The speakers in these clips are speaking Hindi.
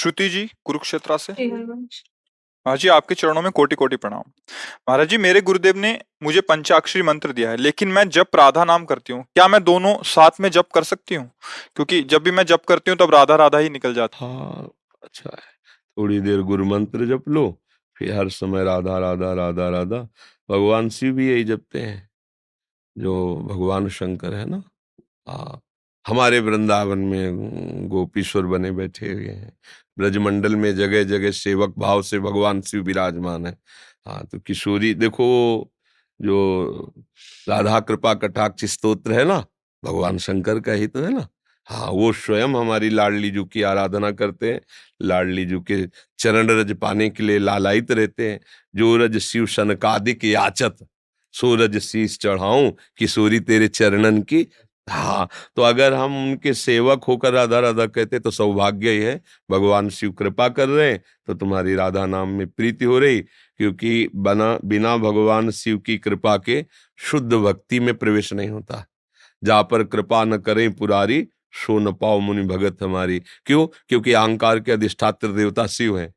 श्रुति जी कुरुक्षेत्रा से? हाँ जी आपके चरणों में कोटि कोटि प्रणाम। महाराज जी मेरे गुरुदेव ने मुझे पंचाक्षरी मंत्र दिया है लेकिन मैं जब राधा नाम करती हूँ। क्या मैं दोनों साथ में जप कर सकती हूँ? क्योंकि जब भी मैं जप करती हूँ तब राधा राधा ही निकल जाता हाँ अच्छा है। थोड़ी देर गुरु मंत्र जप लो फिर हर समय राधा राधा राधा राधा। भगवान शिव भी यही जपते हैं जो भगवान शंकर है ना? हाँ। हमारे वृंदावन में गोपीश्वर बने बैठे हुए हैं। ब्रजमंडल में जगह जगह सेवक, भाव से भगवान शिव विराजमान है। हाँ तो किशोरी, देखो, जो राधा कृपा कटाक्ष स्तोत्र है ना, भगवान शंकर का ही तो है ना। हाँ वो स्वयं हमारी लाडली जू की आराधना करते हैं। लाडली जू के चरण रज पाने के लिए लालायित रहते हैं। जो रज शिव सनकादिक याचत, सो रज शीस चढ़ाऊं, किशोरी तेरे चरणन की हाँ तो अगर हम उनके सेवक होकर राधा राधा कहते तो सौभाग्य ही है। भगवान शिव कृपा कर रहे हैं तो तुम्हारी राधा नाम में प्रीति हो रही, क्योंकि बना, बिना भगवान शिव की कृपा के शुद्ध भक्ति में प्रवेश नहीं होता। जहाँ पर कृपा न करें पुरारी, सो न पाओ मुनि भगत हमारी। क्यों? क्योंकि अहंकार के अधिष्ठात्र देवता शिव है।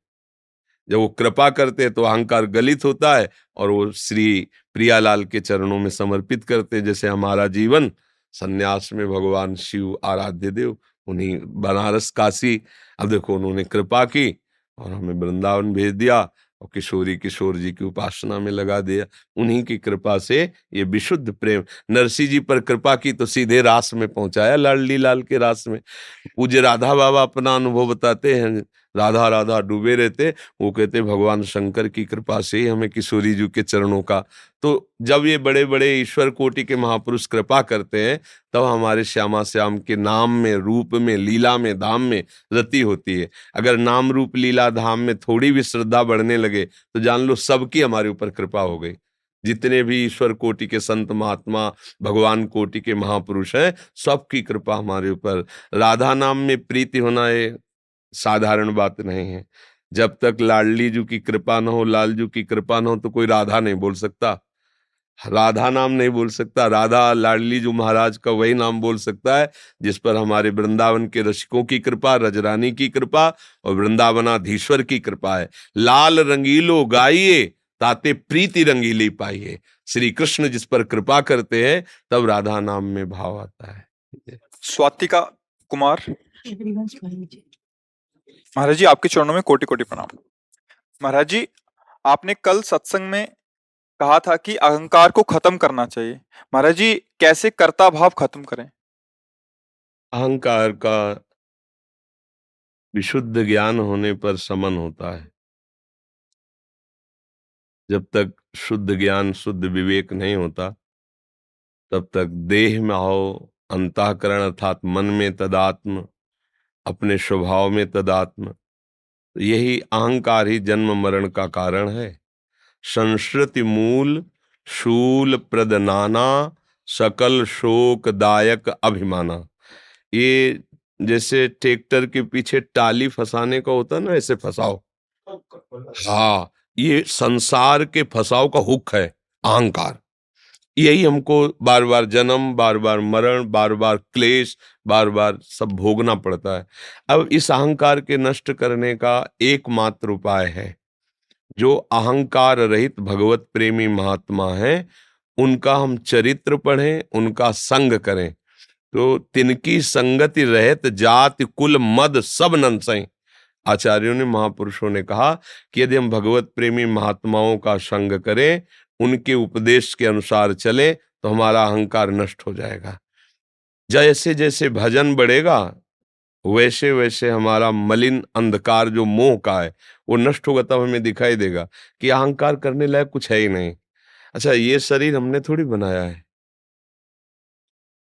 जब वो कृपा करते हैं तो अहंकार गलित होता है, और वो श्री प्रियालाल के चरणों में समर्पित करते हैं, जैसे हमारा जीवन संन्यास में भगवान शिव आराध्य देव, उन्हीं बनारस काशी अब देखो, उन्होंने कृपा की और हमें वृंदावन भेज दिया और किशोरी किशोर जी की उपासना में लगा दिया। उन्हीं की कृपा से ये विशुद्ध प्रेम। नरसी जी पर कृपा की तो सीधे रास में पहुँचाया, लाडली लाल के रास में। पूज्य राधा बाबा अपना अनुभव बताते हैं। राधा राधा डूबे रहते, वो कहते, भगवान शंकर की कृपा से ही हमें किशोरी जी के चरणों का तो जब ये बड़े बड़े ईश्वर कोटि के महापुरुष कृपा करते हैं, तब हमारे श्यामा श्याम के नाम में, रूप में, लीला में, धाम में रति होती है। अगर नाम रूप, लीला, धाम में थोड़ी भी श्रद्धा बढ़ने लगे तो जान लो सबकी हमारे ऊपर कृपा हो गई। जितने भी ईश्वर कोटि के संत महात्मा, भगवान कोटि के महापुरुष हैं, सबकी कृपा हमारे ऊपर। राधा नाम में प्रीति होना है साधारण बात नहीं है। जब तक लाडली जू की कृपा न हो लालजू की कृपा न हो तो कोई राधा नहीं बोल सकता। राधा नाम नहीं बोल सकता। राधा लाडली जो महाराज का वही नाम बोल सकता है जिस पर हमारे वृंदावन के रसिकों की कृपा रजरानी की कृपा और वृंदावनाधीश्वर की कृपा है। लाल रंगीलो गाइए ताते प्रीति रंगीली पाइए। श्री कृष्ण जिस पर कृपा करते हैं तब राधा नाम में भाव आता है। स्वातिका कुमार। महाराज जी, आपके चरणों में कोटि कोटि प्रणाम। महाराज जी, आपने कल सत्संग में कहा था कि अहंकार को खत्म करना चाहिए। महाराज जी, कैसे कर्ता भाव खत्म करें? अहंकार का विशुद्ध ज्ञान होने पर समन होता है। जब तक शुद्ध ज्ञान, शुद्ध विवेक नहीं होता, तब तक देह में आओ, अंतकरण अर्थात मन में तदात्म अपने स्वभाव में तदात्म। तो यही अहंकार ही जन्म मरण का कारण है। संस्कृति मूल शूल प्रद नाना सकल शोकदायक अभिमाना। ये जैसे ट्रैक्टर के पीछे टाली फंसाने का होता ना ऐसे फंसाओ। हाँ। ये संसार के फसाव का हुक है अहंकार। यही हमको बार बार जन्म बार बार मरण बार बार क्लेश बार बार सब भोगना पड़ता है। अब इस अहंकार के नष्ट करने का एकमात्र उपाय है। जो अहंकार रहित भगवत प्रेमी महात्मा है, उनका हम चरित्र पढ़ें, उनका संग करें। तो तिनकी संगति रहत जाति, कुल, मद सब नंसई आचार्यों ने, महापुरुषों ने कहा कि यदि हम भगवत प्रेमी महात्माओं का संग करें उनके उपदेश के अनुसार चले तो हमारा अहंकार नष्ट हो जाएगा। जैसे जैसे भजन बढ़ेगा, वैसे वैसे हमारा मलिन अंधकार जो मोह का है, वो नष्ट होगा, तब हमें दिखाई देगा कि अहंकार करने लायक कुछ है ही नहीं। अच्छा ये शरीर हमने थोड़ी बनाया है।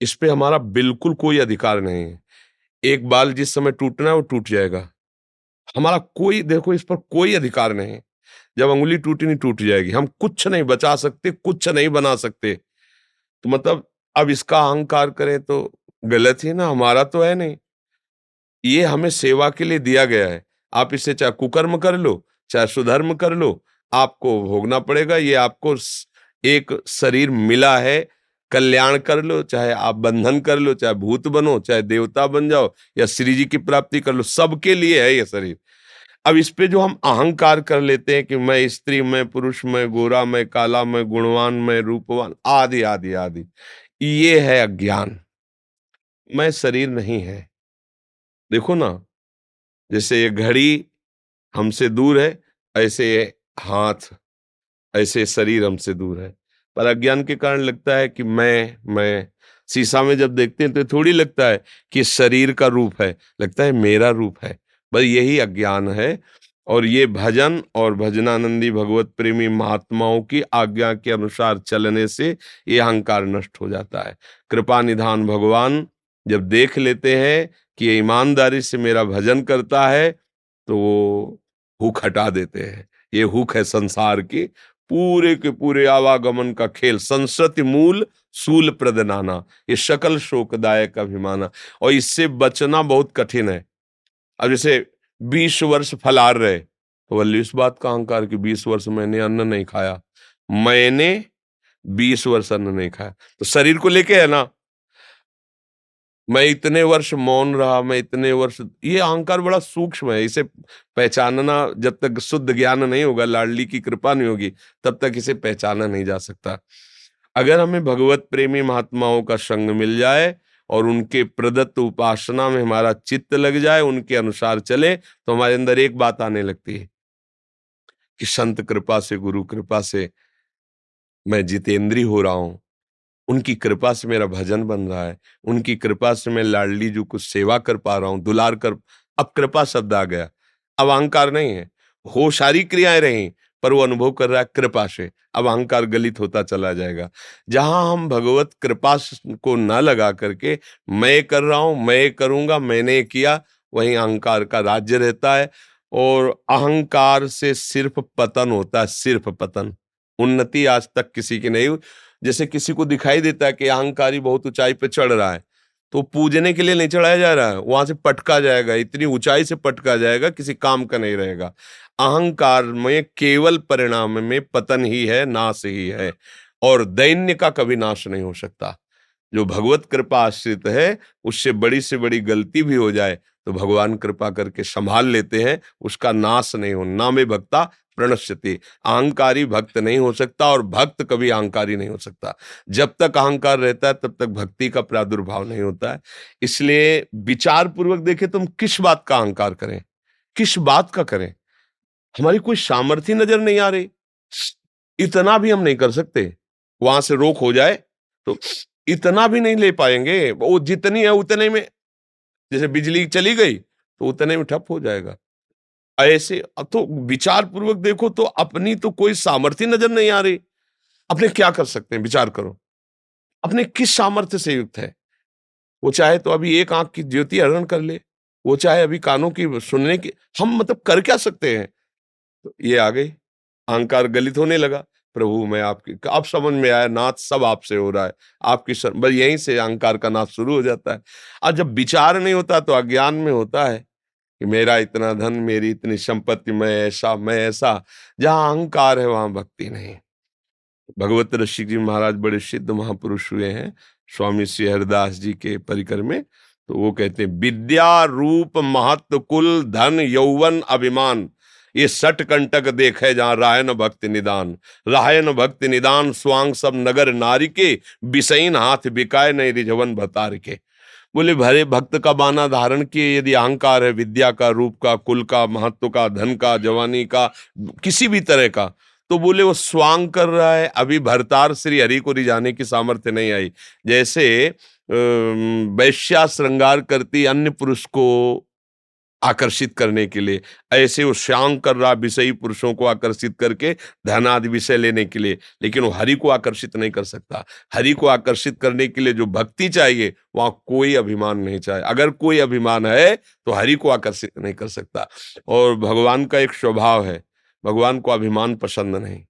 इस पे हमारा बिल्कुल कोई अधिकार नहीं है। एक बाल जिस समय टूटना है, वो टूट जाएगा। हमारा कोई, देखो, इस पर कोई अधिकार नहीं जब अंगुली टूटी नहीं टूट जाएगी। हम कुछ नहीं बचा सकते, कुछ नहीं बना सकते। तो मतलब अब इसका अहंकार करें तो गलत ही ना, हमारा तो है नहीं। ये हमें सेवा के लिए दिया गया है। आप इसे चाहे कुकर्म कर लो, चाहे सुधर्म कर लो, आपको भोगना पड़ेगा, ये आपको एक शरीर मिला है, कल्याण कर लो, चाहे आप बंधन कर लो, चाहे भूत बनो, चाहे देवता बन जाओ, या श्री जी की प्राप्ति कर लो, सबके लिए है ये शरीर। अब इस पे जो हम अहंकार कर लेते हैं कि मैं स्त्री, मैं पुरुष, मैं गोरा, मैं काला, मैं गुणवान, मैं रूपवान, आदि आदि आदि। ये है अज्ञान। मैं शरीर नहीं है। देखो ना, जैसे ये घड़ी हमसे दूर है, ऐसे ये हाथ, ऐसे शरीर हमसे दूर है। पर अज्ञान के कारण लगता है कि मैं मैं, शीशा में जब देखते हैं तो थोड़ी लगता है कि शरीर का रूप है, लगता है मेरा रूप है। बस यही अज्ञान है। और ये भजन और भजनानंदी भगवत प्रेमी महात्माओं की आज्ञा के अनुसार चलने से ये अहंकार नष्ट हो जाता है। कृपा निधान भगवान, जब देख लेते हैं कि ये ईमानदारी से मेरा भजन करता है तो वो हुक हटा देते हैं। ये हुक है संसार की पूरे के पूरे आवागमन का खेल, संस्कृति मूल सूल प्रदनाना ये शकल शोकदायक अभिमाना। और इससे बचना बहुत कठिन है। अब जैसे बीस वर्ष फलार रहे तो वल्ली इस बात का अहंकार कि बीस वर्ष मैंने अन्न नहीं खाया। मैंने बीस वर्ष अन्न नहीं खाया। तो शरीर को लेके है ना, मैं इतने वर्ष मौन रहा, मैं इतने वर्ष, ये अहंकार बड़ा सूक्ष्म है। इसे पहचानना, जब तक शुद्ध ज्ञान नहीं होगा, लाडली की कृपा नहीं होगी, तब तक इसे पहचाना नहीं जा सकता। अगर हमें भगवत प्रेमी महात्माओं का संग मिल जाए और उनके प्रदत्त उपासना में हमारा चित्त लग जाए, उनके अनुसार चले तो हमारे अंदर एक बात आने लगती है कि संत कृपा से, गुरु कृपा से मैं जितेंद्री हो रहा हूँ। उनकी कृपा से मेरा भजन बन रहा है। उनकी कृपा से मैं लाडली जो कुछ सेवा कर पा रहा हूँ, दुलार कर, अब कृपा शब्द आ गया। अब अहंकार नहीं है। हो सारी क्रियाएँ रही पर वो अनुभव कर रहा है, कृपा से। अब अहंकार गलित होता चला जाएगा। जहाँ हम भगवत कृपा को न लगा करके, मैं कर रहा हूँ, मैं करूँगा, मैंने किया, वहीं अहंकार का राज्य रहता है। और अहंकार से सिर्फ़ पतन होता है, सिर्फ़ पतन। उन्नति आज तक किसी की नहीं जैसे किसी को दिखाई देता है कि अहंकारी बहुत ऊंचाई पर चढ़ रहा है तो पूजने के लिए नहीं चढ़ाया जा रहा है। वहाँ से पटका जाएगा, इतनी ऊंचाई से पटका जाएगा, किसी काम का नहीं रहेगा। अहंकार में केवल परिणाम में पतन ही है, नाश ही है और दैन्य का कभी नाश नहीं हो सकता। जो भगवत कृपा आश्रित है, उससे बड़ी से बड़ी गलती भी हो जाए तो भगवान कृपा करके संभाल लेते हैं, उसका नाश नहीं हो। नामे भक्ता, प्रणश्यति। अहंकारी भक्त नहीं हो सकता और भक्त कभी अहंकारी नहीं हो सकता। जब तक अहंकार रहता है, तब तक भक्ति का प्रादुर्भाव नहीं होता है। इसलिए विचार पूर्वक देखे तुम किस बात का अहंकार करें? किस बात का करें? हमारी कोई सामर्थ्य नज़र नहीं आ रही। इतना भी हम नहीं कर सकते। वहाँ से रोक हो जाए तो इतना भी नहीं ले पाएँगे। वो जितनी है उतने में, जैसे बिजली चली गई तो उतने में ठप हो जाएगा। ऐसे तो विचार पूर्वक देखो तो अपनी तो कोई सामर्थ्य नज़र नहीं आ रही। अपने क्या कर सकते हैं? विचार करो। अपने किस सामर्थ्य से युक्त है? वो चाहे तो अभी एक आँख की ज्योति हरण कर ले। वो चाहे अभी कानों की सुनने की, हम मतलब कर क्या सकते हैं? तो ये आ गई। अहंकार गलित होने लगा। प्रभु, मैं आपकी अब समझ में आया, नाथ सब आपसे हो रहा है। आपकी बस यहीं से अहंकार का नाथ शुरू हो जाता है। और जब विचार नहीं होता तो अज्ञान में होता है कि मेरा इतना धन, मेरी इतनी संपत्ति, मैं ऐसा मैं ऐसा। जहाँ अहंकार है, वहाँ भक्ति नहीं। भगवत ऋषि जी महाराज बड़े सिद्ध महापुरुष हुए हैं, स्वामी श्री हरिदास जी के परिकर में। तो वो कहते हैं, विद्या रूप महत्व कुल धन यौवन अभिमान। ये सट कंटक देखे जहाँ रायन भक्ति निदान। रायन भक्ति निदान, स्वांग सब नगर नारी के, बिसईन हाथ बिकाए नहीं रिझवन भतार के। बोले, भरे भक्त का बाना धारण किए, यदि अहंकार है विद्या का, रूप का, कुल का, महत्व का, धन का, जवानी का, किसी भी तरह का। तो बोले, वो स्वांग कर रहा है, अभी भरतार श्री हरि को रिझाने की सामर्थ्य नहीं आई। जैसे वैश्या श्रृंगार करती अन्य पुरुष को आकर्षित करने के लिए, ऐसे वो श्यांग कर रहा विषयी पुरुषों को आकर्षित करके धनादि विषय लेने के लिए, लेकिन वो हरि को आकर्षित नहीं कर सकता। हरि को आकर्षित करने के लिए जो भक्ति चाहिए, वहाँ कोई अभिमान नहीं चाहिए। अगर कोई अभिमान है तो हरि को आकर्षित नहीं कर सकता। और भगवान का एक स्वभाव है, भगवान को अभिमान पसंद नहीं।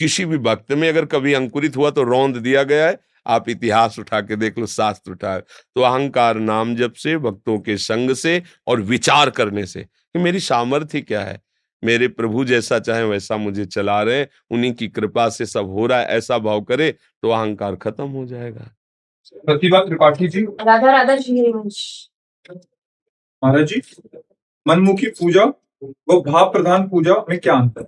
किसी भी भक्त में अगर कभी अंकुरित हुआ तो रौंद दिया गया है आप इतिहास उठा के देख लो शास्त्र उठा। तो अहंकार नाम जब से भक्तों के संग से और विचार करने से। कि मेरी सामर्थ्य क्या है? मेरे प्रभु जैसा चाहे वैसा मुझे चला रहे उन्हीं की कृपा से सब हो रहा है। ऐसा भाव करे तो अहंकार खत्म हो जाएगा। प्रतिभा त्रिपाठी जी। राधा राधा जी। महाराज जी मनमुखी पूजा वो भाव प्रधान पूजा में क्या अंतर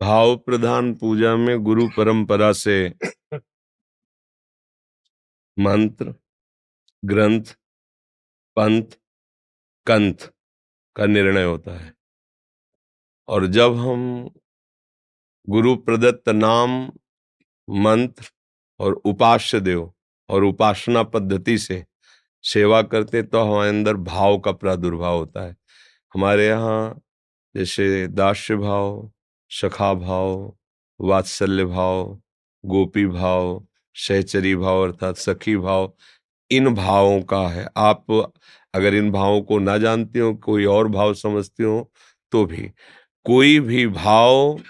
भाव प्रधान पूजा में गुरु परंपरा से मंत्र, ग्रंथ, पंथ, कंथ का निर्णय होता है। और जब हम गुरु प्रदत्त नाम, मंत्र और उपास्य देव और उपासना पद्धति से सेवा करते तो हमारे अंदर भाव का प्रादुर्भाव होता है। हमारे यहाँ जैसे दास्य भाव, सखा भाव, वात्सल्य भाव, गोपी भाव सहचरी भाव अर्थात सखी भाव, इन भावों का है। आप अगर इन भावों को ना जानते हो, कोई और भाव समझते हो तो भी। कोई भी भाव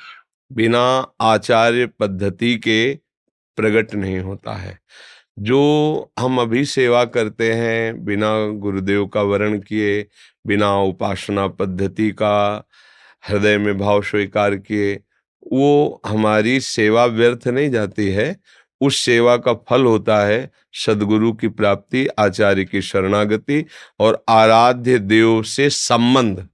बिना आचार्य पद्धति के प्रकट नहीं होता है। जो हम अभी सेवा करते हैं, बिना गुरुदेव का वर्ण किए, बिना उपासना पद्धति का, हृदय में भाव स्वीकार किए, वो हमारी सेवा व्यर्थ नहीं जाती है। उस सेवा का फल होता है सदगुरु की प्राप्ति, आचार्य की शरणागति और आराध्य देव से संबंध,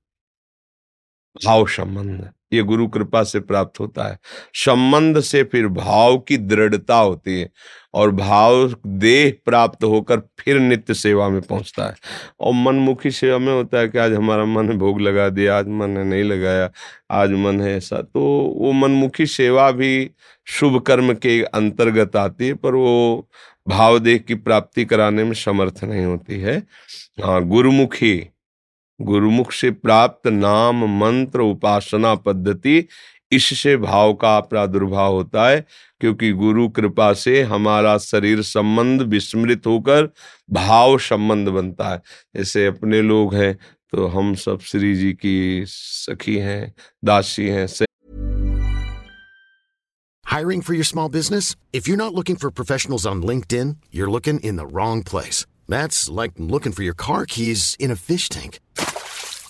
भाव संबंध। ये गुरु कृपा से प्राप्त होता है। संबंध से फिर भाव की दृढ़ता होती है और भाव, देह प्राप्त होकर फिर नित्य सेवा में पहुँचता है। और मनमुखी सेवा में होता है कि आज हमारा मन भोग लगा दिया, आज मन है नहीं लगाया, आज मन है ऐसा। तो वो मनमुखी सेवा भी शुभ कर्म के अंतर्गत आती है, पर वो भाव देह की प्राप्ति कराने में समर्थ नहीं होती है। हाँ गुरुमुखी गुरुमुख से प्राप्त नाम, मंत्र, उपासना पद्धति, इससे भाव का प्रादुर्भाव होता है, क्योंकि गुरु कृपा से हमारा शरीर संबंध विस्मृत होकर भाव संबंध बनता है। जैसे अपने लोग हैं तो हम सब श्री जी की सखी हैं, दासी हैं hiring for your small business if you not looking for professionals on LinkedIn you are looking in the wrong place that's like looking for your car keys in a fish tank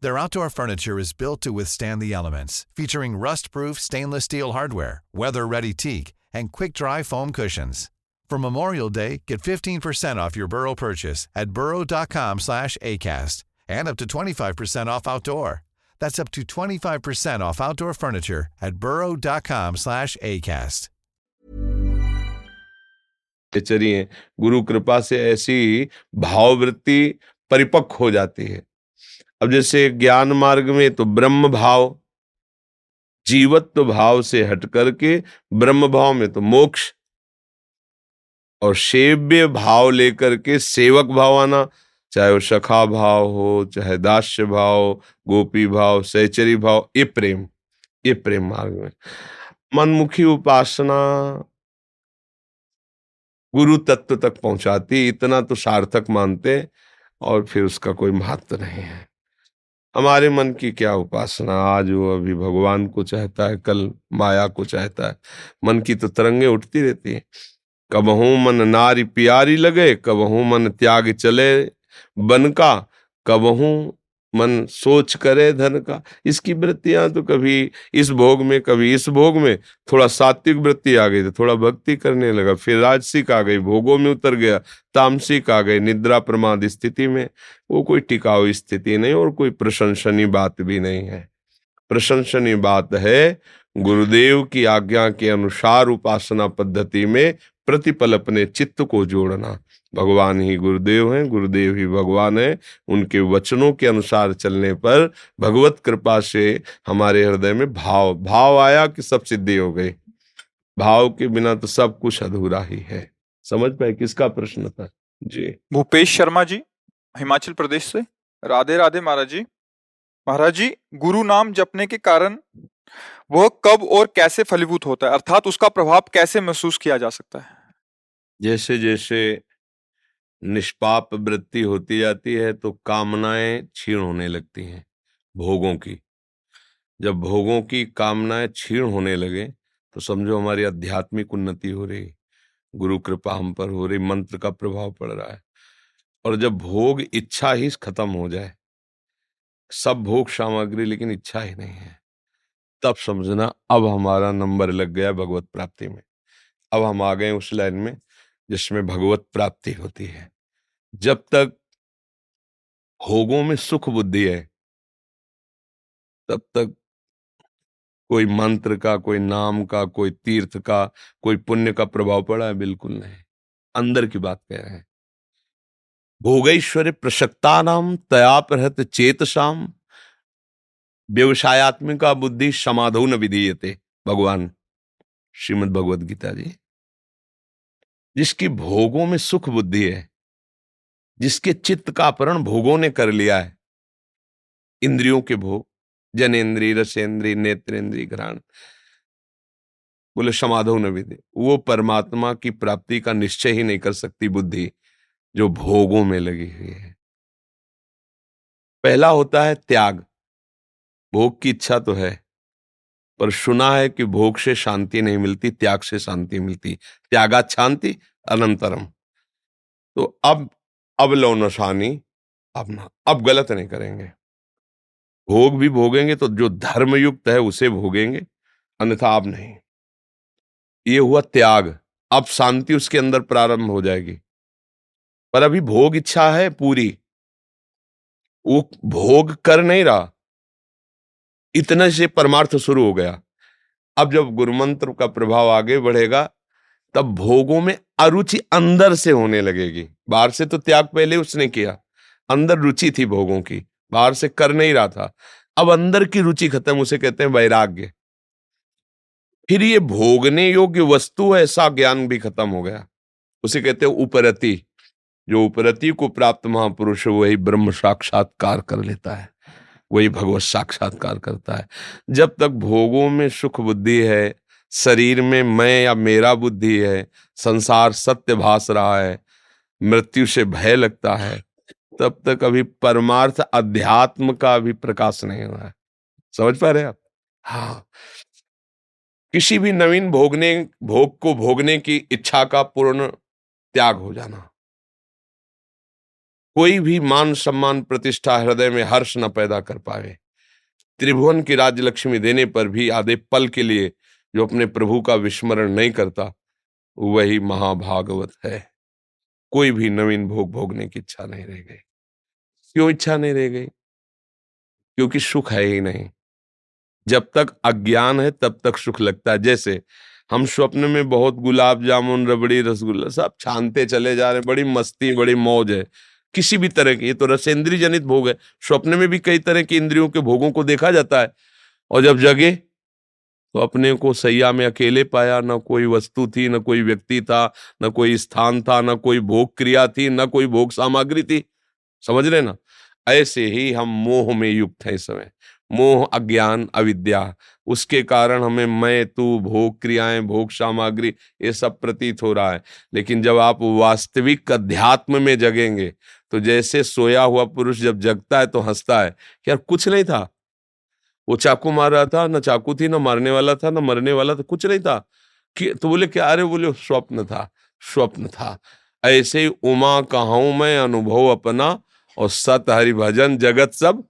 Their outdoor furniture is built to withstand the elements, featuring rust-proof stainless steel hardware, weather-ready teak, and quick-dry foam cushions. For Memorial Day, get 15% off your Burrow purchase at burrow.com slash ACAST and up to 25% off outdoor. That's up to 25% off outdoor furniture at burrow.com slash ACAST. चरिए गुरु कृपा से ऐसी भाववृत्ति परिपक्व हो जाती है अब जैसे ज्ञान मार्ग में तो ब्रह्म भाव, जीवत्व भाव से हट करके ब्रह्म भाव में तो मोक्ष और सेव्य भाव लेकर के सेवक भाव आना, चाहे वो सखा भाव हो, चाहे दास्य भाव, गोपी भाव, सहचरी भाव, ये प्रेम ये प्रेम मार्ग में। मनमुखी उपासना गुरु तत्व तक पहुंचाती, इतना तो सार्थक मानते और फिर उसका कोई महत्व नहीं है। हमारे मन की क्या उपासना? आज वो अभी भगवान को चाहता है, कल माया को चाहता है। मन की तो तरंगे उठती रहती है। कबहू मन नारी प्यारी लगे कबहू मन त्याग चले बन का कबहू मन सोच करे धन का। इसकी वृत्तियाँ तो कभी इस भोग में, कभी इस भोग में। थोड़ा सात्विक वृत्ति आ गई तो थोड़ा भक्ति करने लगा। फिर राजसिक आ गई, भोगों में उतर गया, तामसिक आ गई, निद्रा प्रमाद स्थिति में। वो कोई टिकाऊ स्थिति नहीं, और कोई प्रशंसनीय बात भी नहीं है। प्रशंसनीय बात है, गुरुदेव की आज्ञा के अनुसार उपासना पद्धति में प्रतिपल अपने चित्त को जोड़ना। भगवान ही गुरुदेव हैं गुरुदेव ही भगवान है। उनके वचनों के अनुसार चलने पर भगवत कृपा से हमारे हृदय में भाव भाव आया कि सब सिद्धि हो गई। भाव के बिना तो सब कुछ अधूरा ही है। समझ पाए किसका प्रश्न था? जी। भूपेश शर्मा जी हिमाचल प्रदेश से। राधे राधे महाराज जी। महाराज जी गुरु नाम जपने के कारण वह कब और कैसे फलीभूत होता है? अर्थात उसका प्रभाव कैसे महसूस किया जा सकता है? जैसे जैसे निष्पाप वृत्ति होती जाती है तो कामनाएँ क्षीण होने लगती हैं, भोगों की। जब भोगों की कामनाएँ क्षीण होने लगे तो समझो हमारी आध्यात्मिक उन्नति हो रही, गुरु कृपा हम पर हो रही, मंत्र का प्रभाव पड़ रहा है। और जब भोग इच्छा ही खत्म हो जाए, सब भोग सामग्री लेकिन इच्छा ही नहीं है, तब समझना, अब हमारा नंबर लग गया भगवत प्राप्ति में, अब हम आ गए उस लाइन में जिसमें भगवत प्राप्ति होती है। जब तक भोगों में सुख बुद्धि है, तब तक कोई मंत्र का, कोई नाम का, कोई तीर्थ का, कोई पुण्य का प्रभाव पड़ा है? बिल्कुल नहीं। अंदर की बात कह रहे हैं। भोगैश्वर्य प्रसक्ता नाम तया प्रहत चेतसाम व्यवसायत्मिका बुद्धि समाधो न विधीयते। भगवान श्रीमद भगवद गीता जी। जिसकी भोगों में सुख बुद्धि है, जिसके चित्त का अपहरण भोगों ने कर लिया है। इंद्रियों के भोग, जनेन्द्रीय रसेंद्रीय नेत्रेंद्रीय घ्राण, बोले समाधो न विधि। वो परमात्मा की प्राप्ति का निश्चय ही नहीं कर सकती बुद्धि, जो भोगों में लगी हुई है। पहला होता है त्याग। भोग की इच्छा तो है। पर सुना है कि भोग से शांति नहीं मिलती, त्याग से शांति मिलती। त्यागा शांति, अनंतरम। तो अब अब लो नशानी अब ना, अब गलत नहीं करेंगे। भोग भी भोगेंगे तो जो धर्म युक्त है उसे भोगेंगे, अन्यथा अब नहीं। ये हुआ त्याग। अब शांति उसके अंदर प्रारंभ हो जाएगी। पर अभी भोग इच्छा है पूरी। वो भोग कर नहीं रहा। इतने से परमार्थ शुरू हो गया। अब जब गुरुमंत्र का प्रभाव आगे बढ़ेगा, तब भोगों में अरुचि अंदर से होने लगेगी। बाहर से तो त्याग पहले उसने किया। अंदर रुचि थी भोगों की। बाहर से कर नहीं रहा था। अब अंदर की रुचि खत्म, उसे कहते हैं वैराग्य। फिर ये भोगने योग्य वस्तु ऐसा ज्ञान भी खत्म हो गया। उसे कहते हैं उपरति। जो उपरति को प्राप्त महापुरुष, वही ब्रह्म साक्षात्कार कर लेता है। वही भगवत साक्षात्कार करता है। जब तक भोगों में सुख बुद्धि है, शरीर में मैं या मेरा बुद्धि है, संसार सत्य भास रहा है, मृत्यु से भय लगता है, तब तक अभी परमार्थ अध्यात्म का भी प्रकाश नहीं हुआ है। समझ पा रहे आप? हाँ। किसी भी नवीन भोगने, भोग को भोगने की इच्छा का पूर्ण त्याग हो जाना। कोई भी मान सम्मान प्रतिष्ठा हृदय में हर्ष न पैदा कर पाए। त्रिभुवन की राजलक्ष्मी देने पर भी आधे पल के लिए जो अपने प्रभु का विस्मरण नहीं करता, वही महाभागवत है। कोई भी नवीन भोग भोगने की इच्छा नहीं रह गई। क्यों इच्छा नहीं रह गई? क्योंकि सुख है ही नहीं। जब तक अज्ञान है, तब तक सुख लगता है। जैसे हम स्वप्न में बहुत गुलाब जामुन, रबड़ी, रसगुल्ला सब छानते चले जा रहे हैं। बड़ी मस्ती, बड़ी मौज है। किसी भी तरह के, ये तो रसेंद्रीय जनित भोग है। स्वप्न में भी कई तरह के इंद्रियों के भोगों को देखा जाता है। और जब जगे तो अपने को सैया में अकेले पाया, न कोई वस्तु थी, न कोई व्यक्ति था, न कोई स्थान था, न कोई भोग क्रिया थी, न कोई भोग सामग्री थी। समझ रहे ना? ऐसे ही हम मोह में युक्त हैं इस समय। मोह, अज्ञान, अविद्या। उसके कारण हमें मैं, तू, भोग, क्रियाएँ, भोग, सामग्री, ये सब प्रतीत हो रहा है। लेकिन जब आप वास्तविक अध्यात्म में जगेंगे तो जैसे सोया हुआ पुरुष जब जगता है तो हंसता है। यार, कुछ नहीं था। वो चाकू मार रहा था, ना चाकू थी, ना मारने वाला था, ना मरने वाला था, कुछ नहीं था। कि तो बोले क्या अरे, बोले, स्वप्न था स्वप्न था। ऐसे ही उमा कहा मैं, अनुभव अपना, और सत हरि भजन, जगत सब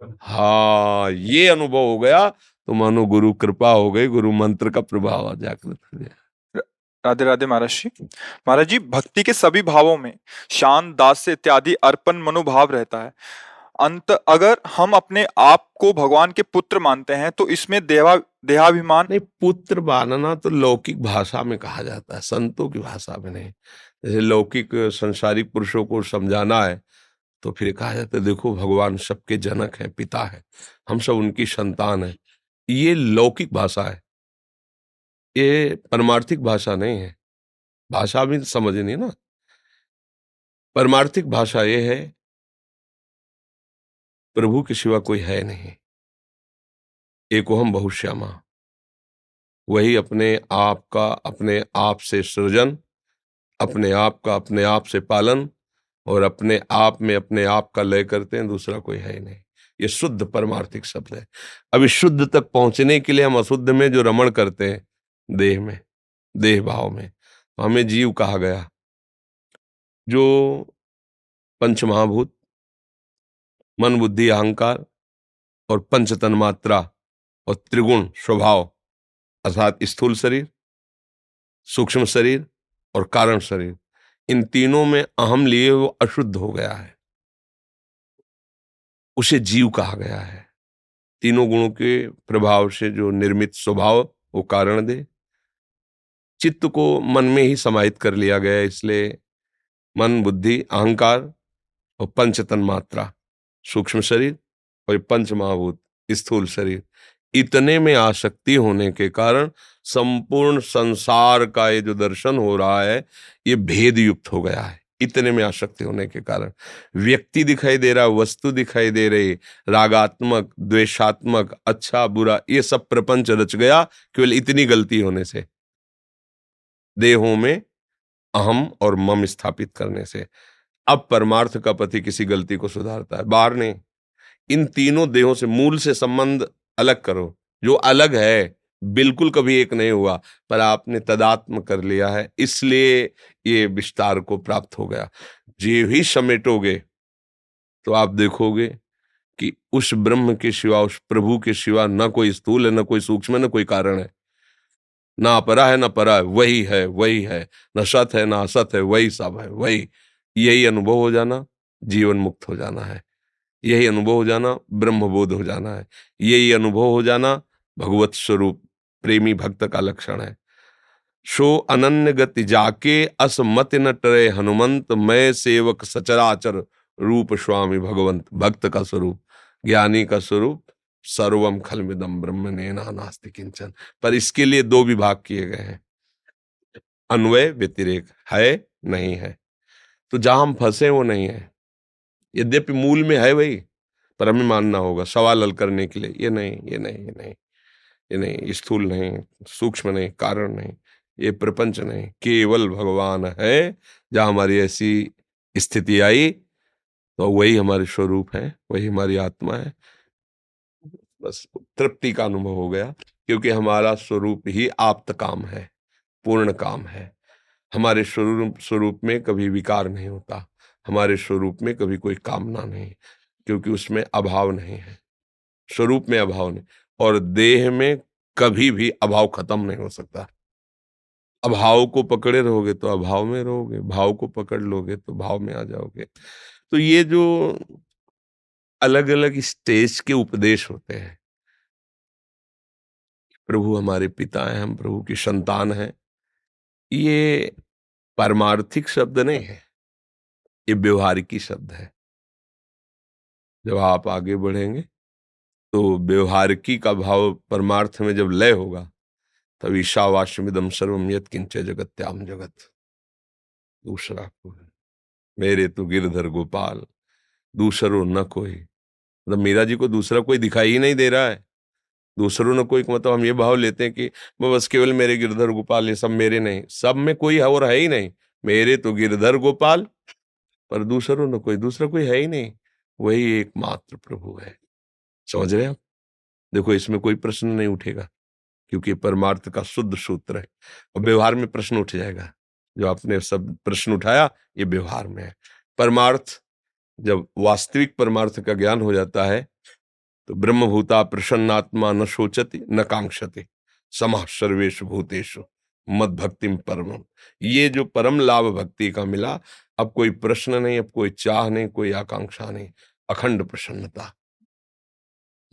हाँ ये अनुभव हो गया। तो मानो गुरु कृपा हो गई गुरु मंत्र का प्रभाव जागृत हो गया राधे राधे महाराज जी। महाराज जी भक्ति के सभी भावों में शान दास इत्यादि अर्पण मनोभाव रहता है। अंत अगर हम अपने आप को भगवान के पुत्र मानते हैं तो इसमें देवा देहाभिमान नहीं पुत्र मानना तो लौकिक भाषा में कहा जाता है संतों की भाषा में नहीं। जैसे लौकिक संसारिक पुरुषों को समझाना है तो फिर कहा जाता है, देखो, भगवान सबके जनक है, पिता है, हम सब उनकी संतान है। ये लौकिक भाषा है। ये परमार्थिक भाषा नहीं है। भाषा भी समझनी ना। परमार्थिक भाषा ये है, प्रभु के सिवा कोई है नहीं। एक हम बहुश्यामा। वही अपने आप का, अपने आप से सृजन, अपने आप का, अपने आप से पालन और अपने आप में अपने आप का लय करते हैं, दूसरा कोई है ही नहीं। ये शुद्ध परमार्थिक शब्द है। इस शुद्ध तक पहुँचने के लिए हम अशुद्ध में जो रमण करते हैं, देह में, देह भाव में तो हमें जीव कहा गया। जो पंच महाभूत मन बुद्धि अहंकार और पंच तन मात्रा और त्रिगुण स्वभाव, अर्थात स्थूल शरीर, सूक्ष्म शरीर और कारण शरीर इन तीनों में अहम लिए वो अशुद्ध हो गया है। उसे जीव कहा गया है। तीनों गुणों के प्रभाव से जो निर्मित स्वभाव, वो कारण दे। चित्त को मन में ही समाहित कर लिया गया, इसलिए मन, बुद्धि, अहंकार और पंचतन मात्रा, सूक्ष्म शरीर और पंच महाभूत स्थूल शरीर। इतने में आसक्ति होने के कारण संपूर्ण संसार का ये जो दर्शन हो रहा है, ये भेद युक्त हो गया है। इतने में आसक्ति होने के कारण। व्यक्ति दिखाई दे रहा, वस्तु दिखाई दे रही, रागात्मक, द्वेषात्मक अच्छा बुरा, ये सब प्रपंच रच गया, केवल इतनी गलती होने से। देहों में अहम और मम स्थापित करने से। अब परमार्थ का पति किसी गलती को सुधारता है। बाहर नहीं। इन तीनों देहों से मूल से संबंध अलग करो। जो अलग है, बिल्कुल कभी एक नहीं हुआ, पर आपने तदात्म कर लिया है, इसलिए ये विस्तार को प्राप्त हो गया। जे भी समेटोगे तो आप देखोगे कि उस ब्रह्म के सिवा, उस प्रभु के सिवा न कोई स्थूल है, न कोई सूक्ष्म न कोई कारण है। ना अपरा है, ना परा है, वही है वही है। न सत है, ना असत है, वही सब है, वही। यही अनुभव हो जाना, जीवन मुक्त हो जाना है। यही अनुभव हो जाना, ब्रह्मबोध हो जाना है। यही अनुभव हो जाना, भगवत स्वरूप, प्रेमी भक्त का लक्षण है। शो अनन्य गति जाके असमत न टरे हनुमंत, मैं सेवक सचराचर रूप स्वामी भगवंत, भक्त का स्वरूप, ज्ञानी का स्वरूप सर्वम खलमिदम ब्रह्म ने नास्ति किंचन पर इसके लिए दो विभाग किए गए हैं। अन्वय व्यतिरेक है, नहीं है। तो जहाँ हम फंसे वो नहीं है। यद्यपि मूल में है वही, पर हमें मानना होगा, सवाल हल करने के लिए, ये नहीं ये नहीं ये नहीं ये नहीं स्थूल नहीं, सूक्ष्म नहीं, कारण नहीं, ये प्रपंच नहीं, केवल भगवान है, जहाँ हमारी ऐसी स्थिति आई तो वही हमारे स्वरूप है, वही हमारी आत्मा है। बस तृप्ति का अनुभव हो गया, क्योंकि हमारा स्वरूप ही आप्त काम है, पूर्ण काम है। हमारे स्वरूप स्वरूप में कभी विकार नहीं होता। हमारे स्वरूप में कभी कोई कामना नहीं, क्योंकि उसमें अभाव नहीं है। स्वरूप में अभाव नहीं, और देह में कभी भी अभाव खत्म नहीं हो सकता। अभाव को पकड़े रहोगे तो अभाव में रहोगे, भाव को पकड़ लोगे तो भाव में आ जाओगे। तो ये जो अलग अलग स्टेज के उपदेश होते हैं। प्रभु हमारे पिता हैं, हम प्रभु की संतान हैं। ये परमार्थिक शब्द नहीं है। ये व्यवहारिकी शब्द है। जब आप आगे बढ़ेंगे तो व्यवहारिकी का भाव परमार्थ में जब लय होगा, तब ईशावाश्यमिदम सर्वम यत किंच जगत्याम जगत। दूसरा कोई मेरे तो गिरधर गोपाल, दूसरो न कोई। मतलब मीरा जी को दूसरा कोई दिखाई ही नहीं दे रहा है। दूसरों ने कोई मतलब हम ये भाव लेते हैं कि बस केवल मेरे गिरधर गोपाल, ये सब मेरे नहीं। सब में कोई और है ही नहीं। मेरे तो गिरधर गोपाल पर दूसरों ने कोई, दूसरा कोई है ही नहीं, वही एकमात्र प्रभु है। समझ रहे आप? देखो, इसमें कोई प्रश्न नहीं उठेगा, क्योंकि परमार्थ का शुद्ध सूत्र है। और व्यवहार में प्रश्न उठ जाएगा। जो आपने सब प्रश्न उठाया, ये व्यवहार में है। परमार्थ, जब वास्तविक परमार्थ का ज्ञान हो जाता है तो ब्रह्मभूता प्रसन्नात्मा न सोचती न कांक्षते समा सर्वेश भूतेश मद भक्ति परम ये जो परम लाभ भक्ति का मिला, अब कोई प्रश्न नहीं, अब कोई चाह नहीं, कोई आकांक्षा नहीं, अखंड प्रसन्नता।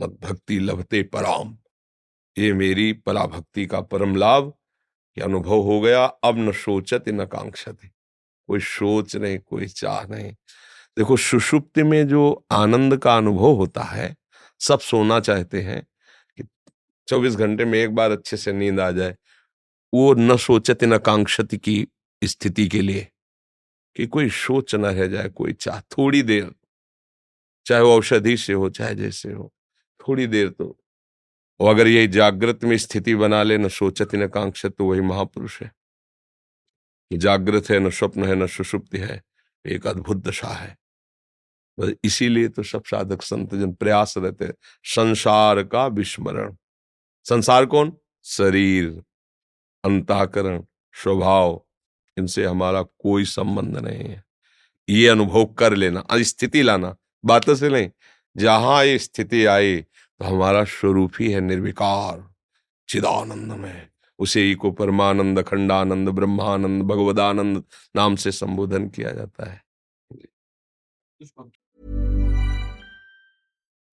मद भक्ति लभते पराम। ये मेरी परा भक्ति का परम लाभ कि अनुभव हो गया, अब न सोचत न कांक्षत कोई सोच नहीं, कोई चाह नहीं। देखो, सुषुप्ति में जो आनंद का अनुभव होता है, सब सोना चाहते हैं कि 24 घंटे में एक बार अच्छे से नींद आ जाए वो न सोचत, न कांक्षत की स्थिति के लिए कि कोई सोच न रह जाए, कोई चाह, थोड़ी देर। चाहे वो औषधि से हो, चाहे जैसे हो, थोड़ी देर तो। और अगर यही जागृत में स्थिति बना ले, न सोचत, न कांक्षत तो वही महापुरुष है। जागृत है, न स्वप्न है, न सुषुप्ति है, एक अद्भुत दशा है। बस इसीलिए तो सब साधक संत जन प्रयास रहते संसार का विस्मरण। संसार कौन? शरीर। अंताकरण, स्वभाव, इनसे हमारा कोई संबंध नहीं है। ये अनुभव कर लेना, स्थिति लाना। बात से नहीं, जहाँ ये स्थिति आई तो हमारा स्वरूप ही है निर्विकार चिदानंद में उसे ही को परमानंद, खंडानंद, ब्रह्मानंद, भगवदानंद नाम से संबोधन किया जाता है।